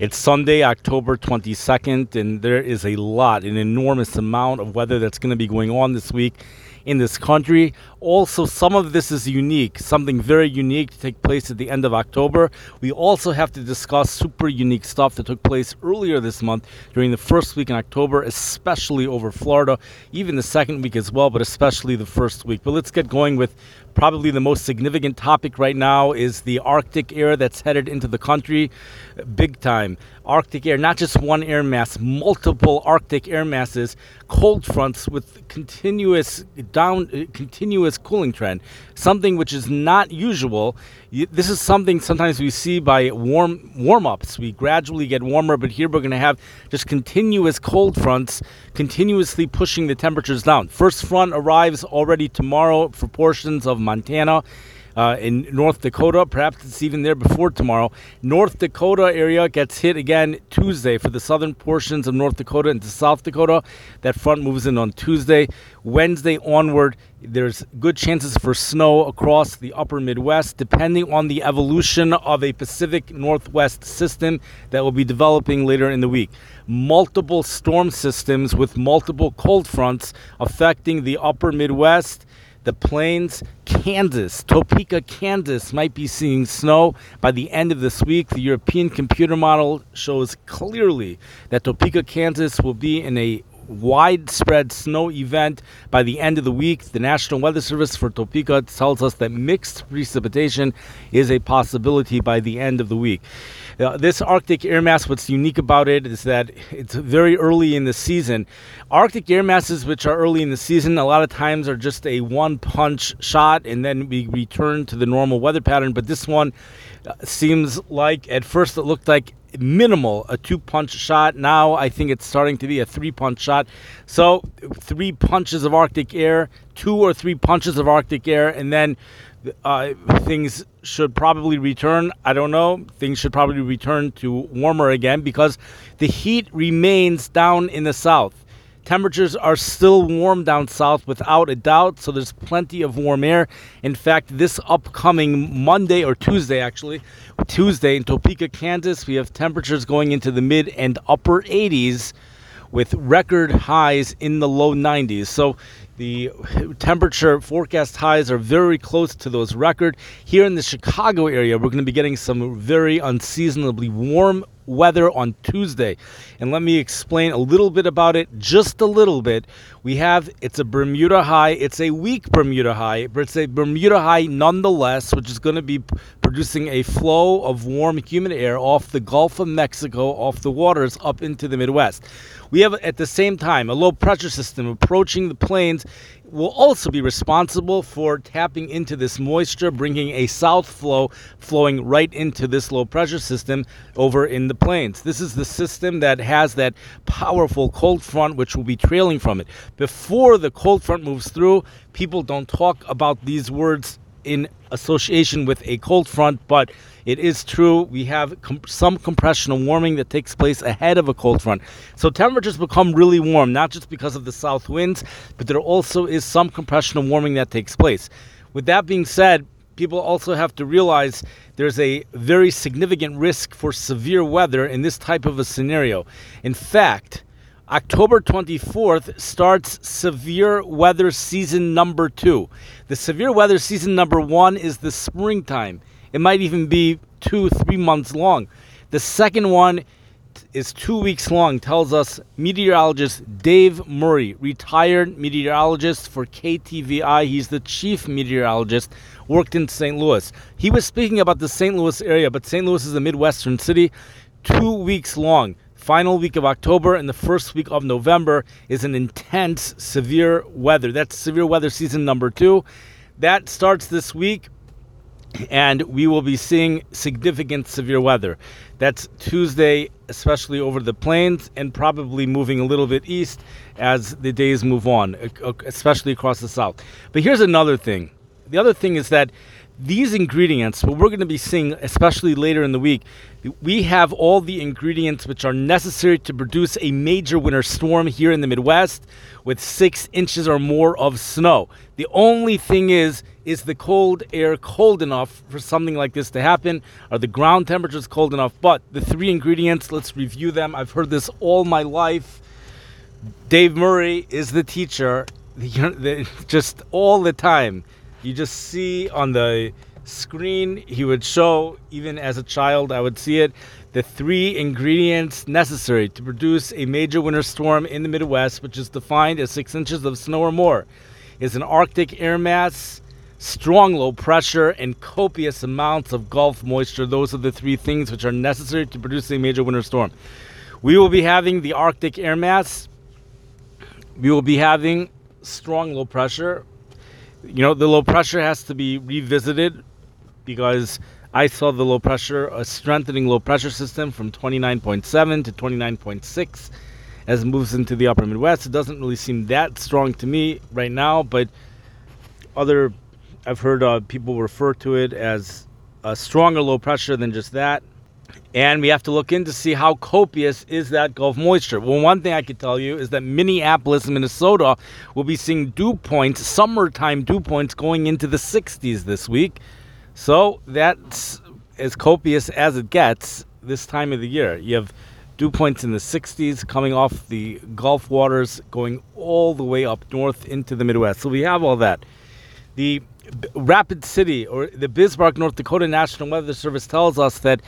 It's Sunday, October 22nd, and there is a lot, an enormous amount of weather that's going to be going on this week in this country. Also, some of this is unique, something very unique to take place at the end of October. We also have to discuss super unique stuff that took place earlier this month during the first week in October, especially over Florida, even the second week as well, but especially the first week. But let's get going with probably the most significant topic right now is the Arctic air that's headed into the country big time. Arctic air, not just one air mass, multiple Arctic air masses, cold fronts with continuous down uh, continuous cooling trend, something which is not usual. This is something sometimes we see by warm warm ups. We gradually get warmer, but here we're going to have just continuous cold fronts continuously pushing the temperatures down. First front arrives already tomorrow for portions of Montana uh, in North Dakota. Perhaps it's even there before tomorrow. North Dakota area gets hit again Tuesday for the southern portions of North Dakota into South Dakota. That front moves in on Tuesday. Wednesday onward, there's good chances for snow across the upper Midwest, depending on the evolution of a Pacific Northwest system that will be developing later in the week. Multiple storm systems with multiple cold fronts affecting the upper Midwest the plains, Kansas, Topeka, Kansas might be seeing snow by the end of this week. The European computer model shows clearly that Topeka, Kansas will be in a widespread snow event by the end of the week. The National Weather Service for Topeka tells us that mixed precipitation is a possibility by the end of the week. Uh, this Arctic air mass, what's unique about it is that it's very early in the season. Arctic air masses, which are early in the season, a lot of times are just a one punch shot and then we return to the normal weather pattern. But this one uh, seems like at first it looked like minimal a two punch shot. Now I think it's starting to be a three punch shot. So, three punches of Arctic air, two or three punches of Arctic air, and then uh, things should probably return. I don't know. Things should probably return to warmer again because the heat remains down in the south. Temperatures are still warm down south without a doubt, so there's plenty of warm air. In fact, this upcoming Monday or Tuesday, actually, Tuesday in Topeka, Kansas, we have temperatures going into the mid and upper 80s with record highs in the low 90s. So the temperature forecast highs are very close to those record. Here in the Chicago area, we're going to be getting some very unseasonably warm weather on Tuesday. And let me explain a little bit about it, just a little bit. We have it's a Bermuda high, it's a weak Bermuda high, but it's a Bermuda high nonetheless, which is going to be producing a flow of warm, humid air off the Gulf of Mexico, off the waters up into the Midwest. We have at the same time a low pressure system approaching the plains will also be responsible for tapping into this moisture, bringing a south flow flowing right into this low pressure system over in the plains. This is the system that has that powerful cold front which will be trailing from it. Before the cold front moves through, people don't talk about these words in association with a cold front, but it is true we have com- some compressional warming that takes place ahead of a cold front. So temperatures become really warm, not just because of the south winds, but there also is some compressional warming that takes place. With that being said, people also have to realize there's a very significant risk for severe weather in this type of a scenario. In fact, October 24th starts severe weather season number two. The severe weather season number one is the springtime. It might even be two, three months long. The second one is two weeks long, tells us meteorologist Dave Murray, retired meteorologist for KTVI. He's the chief meteorologist, worked in St. Louis. He was speaking about the St. Louis area, but St. Louis is a Midwestern city, two weeks long final week of October and the first week of November is an intense severe weather. That's severe weather season number two. That starts this week, and we will be seeing significant severe weather. That's Tuesday, especially over the plains, and probably moving a little bit east as the days move on, especially across the south. But here's another thing. The other thing is that these ingredients, what we're going to be seeing, especially later in the week, we have all the ingredients which are necessary to produce a major winter storm here in the Midwest with six inches or more of snow. The only thing is, is the cold air cold enough for something like this to happen? Are the ground temperatures cold enough? But the three ingredients, let's review them. I've heard this all my life. Dave Murray is the teacher, just all the time. You just see on the screen, he would show, even as a child, I would see it, the three ingredients necessary to produce a major winter storm in the Midwest, which is defined as six inches of snow or more, is an Arctic air mass, strong low pressure, and copious amounts of Gulf moisture. Those are the three things which are necessary to produce a major winter storm. We will be having the Arctic air mass. We will be having strong low pressure. You know, the low pressure has to be revisited because I saw the low pressure, a strengthening low pressure system from 29.7 to 29.6 as it moves into the upper Midwest. It doesn't really seem that strong to me right now, but other, I've heard uh, people refer to it as a stronger low pressure than just that. And we have to look in to see how copious is that Gulf moisture. Well, one thing I could tell you is that Minneapolis, Minnesota will be seeing dew points, summertime dew points going into the 60s this week. So that's as copious as it gets this time of the year. You have dew points in the 60s coming off the Gulf waters, going all the way up north into the Midwest. So we have all that. The Rapid City or the Bismarck, North Dakota National Weather Service tells us that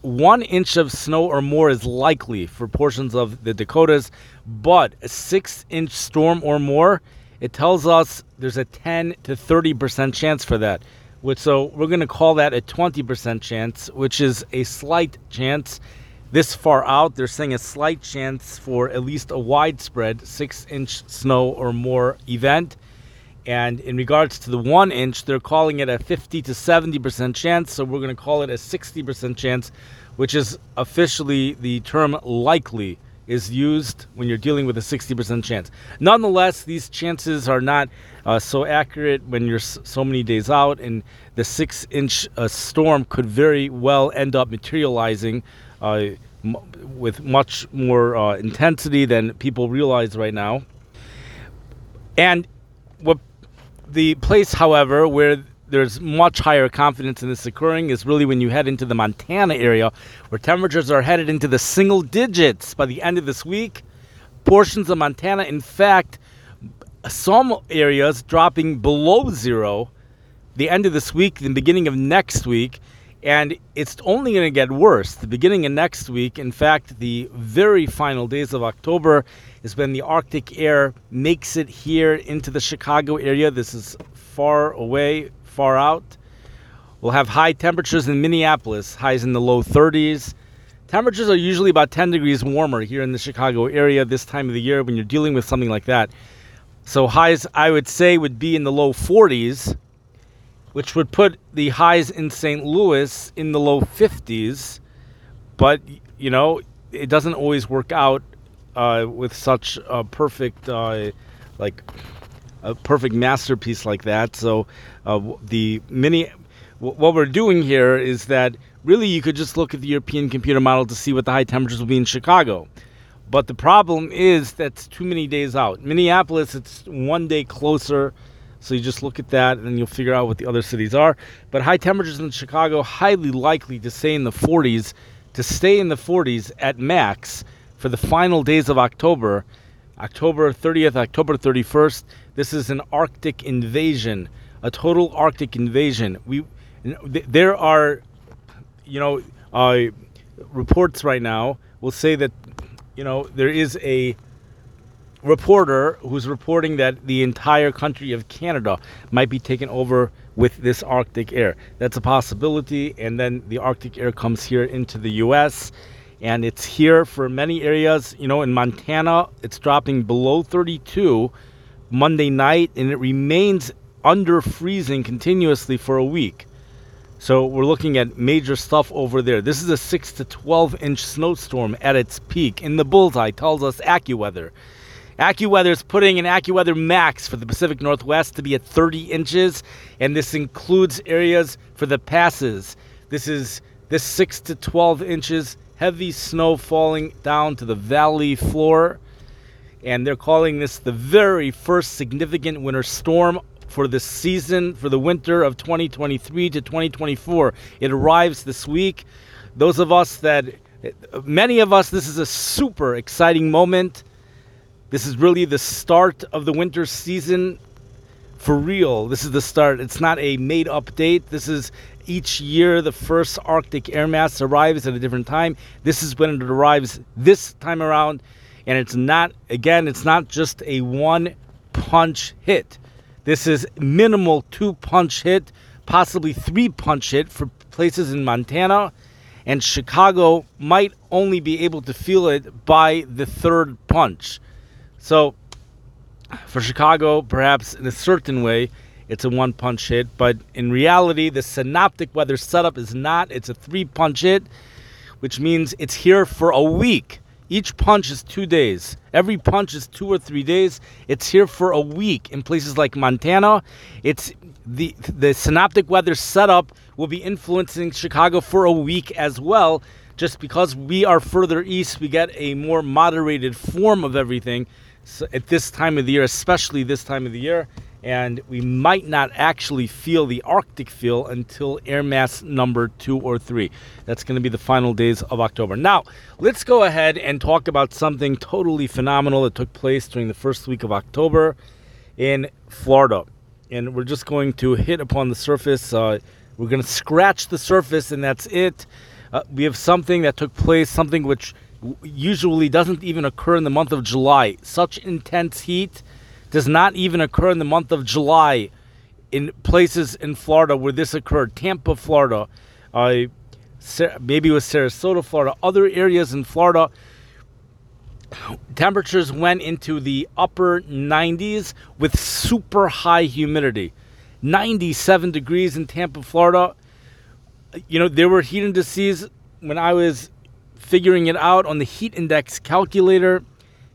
one inch of snow or more is likely for portions of the Dakotas, but a six inch storm or more, it tells us there's a 10 to 30% chance for that which so we're going to call that a 20% chance, which is a slight chance. This far out, they're saying a slight chance for at least a widespread six inch snow or more event. And in regards to the one inch, they're calling it a 50 to 70% chance. So we're going to call it a 60% chance, which is officially the term likely is used when you're dealing with a 60% chance. Nonetheless, these chances are not uh, so accurate when you're s- so many days out, and the six inch uh, storm could very well end up materializing uh, with much more uh, intensity than people realize right now. And what the place, however, where there's much higher confidence in this occurring is really when you head into the Montana area, where temperatures are headed into the single digits by the end of this week. Portions of Montana, in fact, some areas dropping below zero the end of this week, the beginning of next week, and it's only going to get worse. The beginning of next week, in fact, the very final days of October is when the Arctic air makes it here into the Chicago area. This is far away far out. We'll have high temperatures in Minneapolis, highs in the low 30s. Temperatures are usually about 10 degrees warmer here in the Chicago area this time of the year when you're dealing with something like that. So, highs I would say would be in the low 40s, which would put the highs in St. Louis in the low 50s. But, you know, it doesn't always work out uh, with such a perfect, uh, like, a perfect masterpiece like that. So uh, the mini, what we're doing here is that really you could just look at the European computer model to see what the high temperatures will be in Chicago. But the problem is that's too many days out. Minneapolis, it's one day closer. So you just look at that and you'll figure out what the other cities are. But high temperatures in Chicago, highly likely to stay in the 40s, to stay in the 40s at max for the final days of October, October 30th, October 31st. This is an Arctic invasion, a total Arctic invasion. We there are, you know, uh, reports right now will say that, you know, there is a reporter who's reporting that the entire country of Canada might be taken over with this Arctic air. That's a possibility, and then the Arctic air comes here into the U.S. And it's here for many areas. You know, in Montana, it's dropping below 32 Monday night, and it remains under freezing continuously for a week. So we're looking at major stuff over there. This is a 6 to 12 inch snowstorm at its peak in the bullseye, tells us AccuWeather. AccuWeather is putting an AccuWeather Max for the Pacific Northwest to be at 30 inches, and this includes areas for the passes. This is this 6 to 12 inches, heavy snow falling down to the valley floor. And they're calling this the very first significant winter storm for the season, for the winter of 2023 to 2024. It arrives this week. Those of us that, many of us, this is a super exciting moment. This is really the start of the winter season for real. This is the start. It's not a made up date. This is each year the first Arctic air mass arrives at a different time. This is when it arrives this time around. And it's not, again, it's not just a one punch hit. This is minimal two punch hit, possibly three punch hit for places in Montana. And Chicago might only be able to feel it by the third punch. So for Chicago, perhaps in a certain way, it's a one punch hit. But in reality, the synoptic weather setup is not. It's a three punch hit, which means it's here for a week. Each punch is two days. Every punch is two or three days. It's here for a week in places like Montana. It's the the synoptic weather setup will be influencing Chicago for a week as well. Just because we are further east, we get a more moderated form of everything so at this time of the year, especially this time of the year and we might not actually feel the Arctic feel until air mass number two or three. That's going to be the final days of October. Now, let's go ahead and talk about something totally phenomenal that took place during the first week of October in Florida. And we're just going to hit upon the surface. Uh, we're going to scratch the surface, and that's it. Uh, we have something that took place, something which usually doesn't even occur in the month of July. Such intense heat does not even occur in the month of July in places in Florida where this occurred. Tampa, Florida, uh, maybe it was Sarasota, Florida, other areas in Florida. Temperatures went into the upper 90s with super high humidity. 97 degrees in Tampa, Florida. You know, there were heat indices when I was figuring it out on the heat index calculator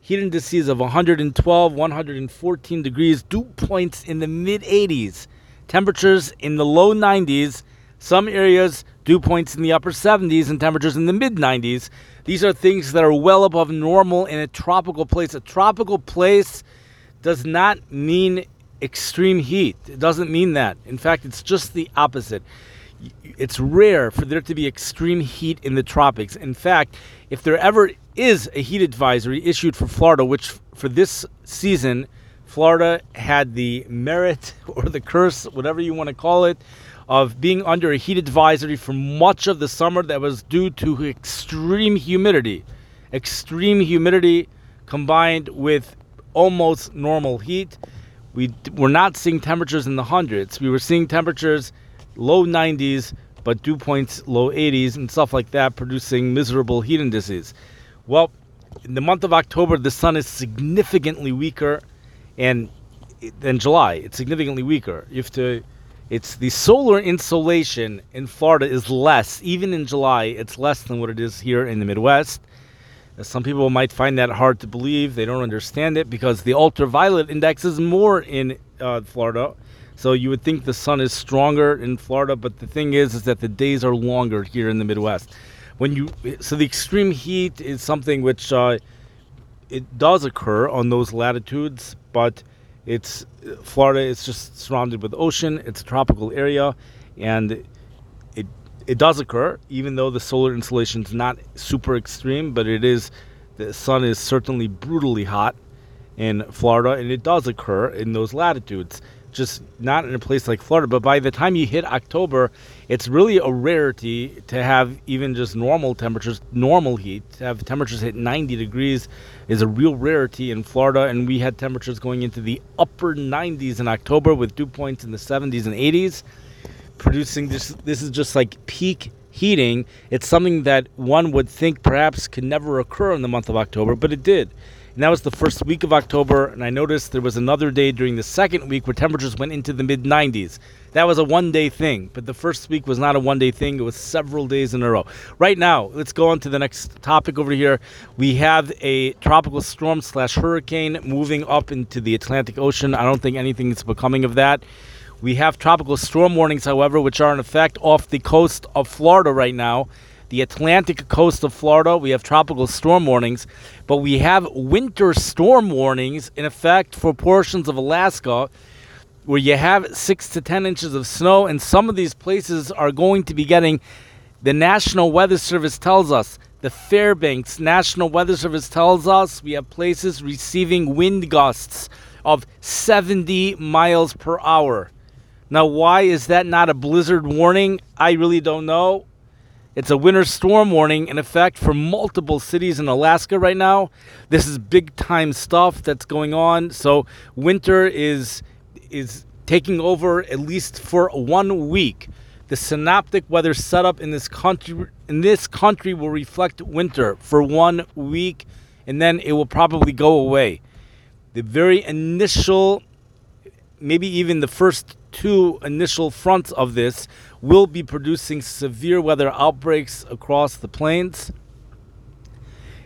heat indices of 112, 114 degrees, dew points in the mid 80s, temperatures in the low 90s, some areas dew points in the upper 70s, and temperatures in the mid 90s. These are things that are well above normal in a tropical place. A tropical place does not mean extreme heat. It doesn't mean that. In fact, it's just the opposite. It's rare for there to be extreme heat in the tropics. In fact, if there ever is a heat advisory issued for Florida, which for this season, Florida had the merit or the curse, whatever you want to call it, of being under a heat advisory for much of the summer that was due to extreme humidity. Extreme humidity combined with almost normal heat. We were not seeing temperatures in the hundreds. We were seeing temperatures low 90s, but dew points low 80s and stuff like that, producing miserable heat indices. Well, in the month of October, the sun is significantly weaker, and than July, it's significantly weaker. You have to. It's the solar insolation in Florida is less. Even in July, it's less than what it is here in the Midwest. Some people might find that hard to believe. They don't understand it because the ultraviolet index is more in uh, Florida. So you would think the sun is stronger in Florida, but the thing is, is that the days are longer here in the Midwest when you so the extreme heat is something which uh, it does occur on those latitudes, but it's Florida. It's just surrounded with ocean. It's a tropical area, and it it does occur, even though the solar insolation is not super extreme, but it is. The sun is certainly brutally hot in Florida, and it does occur in those latitudes just not in a place like Florida. But by the time you hit October, it's really a rarity to have even just normal temperatures, normal heat. To have temperatures hit 90 degrees is a real rarity in Florida. And we had temperatures going into the upper 90s in October with dew points in the 70s and 80s, producing this. This is just like peak heating. It's something that one would think perhaps could never occur in the month of October, but it did. And that was the first week of October. And I noticed there was another day during the second week where temperatures went into the mid 90s. that was a one day thing. But the first week was not a one day thing, it was several days in a row. Right now, let's go on to the next topic over here. We have a tropical storm slash hurricane moving up into the Atlantic Ocean. I don't think anything is becoming of that. We have tropical storm warnings, however, which are in effect off the coast of Florida right now the Atlantic coast of Florida. We have tropical storm warnings, but we have winter storm warnings in effect for portions of Alaska where you have six to 10 inches of snow, and some of these places are going to be getting, the National Weather Service tells us, the Fairbanks National Weather Service tells us we have places receiving wind gusts of 70 miles per hour. Now, why is that not a blizzard warning? I really don't know. It's a winter storm warning in effect for multiple cities in Alaska right now. This is big time stuff that's going on. So winter is is taking over at least for one week. The synoptic weather setup in this country in this country will reflect winter for one week and then it will probably go away. The very initial maybe even the first two initial fronts of this will be producing severe weather outbreaks across the plains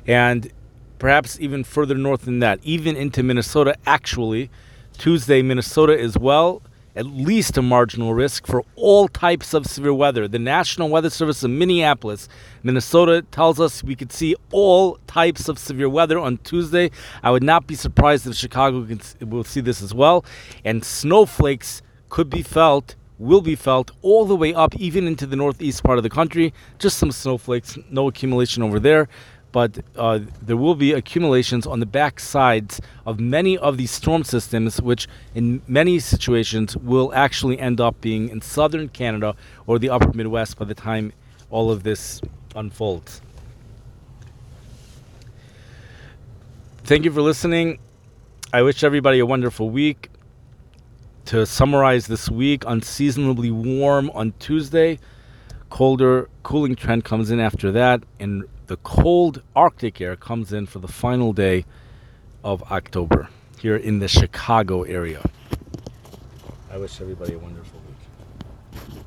and perhaps even further north than that, even into Minnesota. Actually, Tuesday, Minnesota as well, at least a marginal risk for all types of severe weather. The National Weather Service in Minneapolis, Minnesota, tells us we could see all types of severe weather on Tuesday. I would not be surprised if Chicago will see this as well. And snowflakes could be felt will be felt all the way up, even into the northeast part of the country. Just some snowflakes, no accumulation over there, but uh, there will be accumulations on the back sides of many of these storm systems, which in many situations will actually end up being in southern Canada or the upper Midwest by the time all of this unfolds. Thank you for listening. I wish everybody a wonderful week to summarize this week, unseasonably warm on Tuesday. Colder, cooling trend comes in after that, and the cold Arctic air comes in for the final day of October here in the Chicago area. I wish everybody a wonderful week.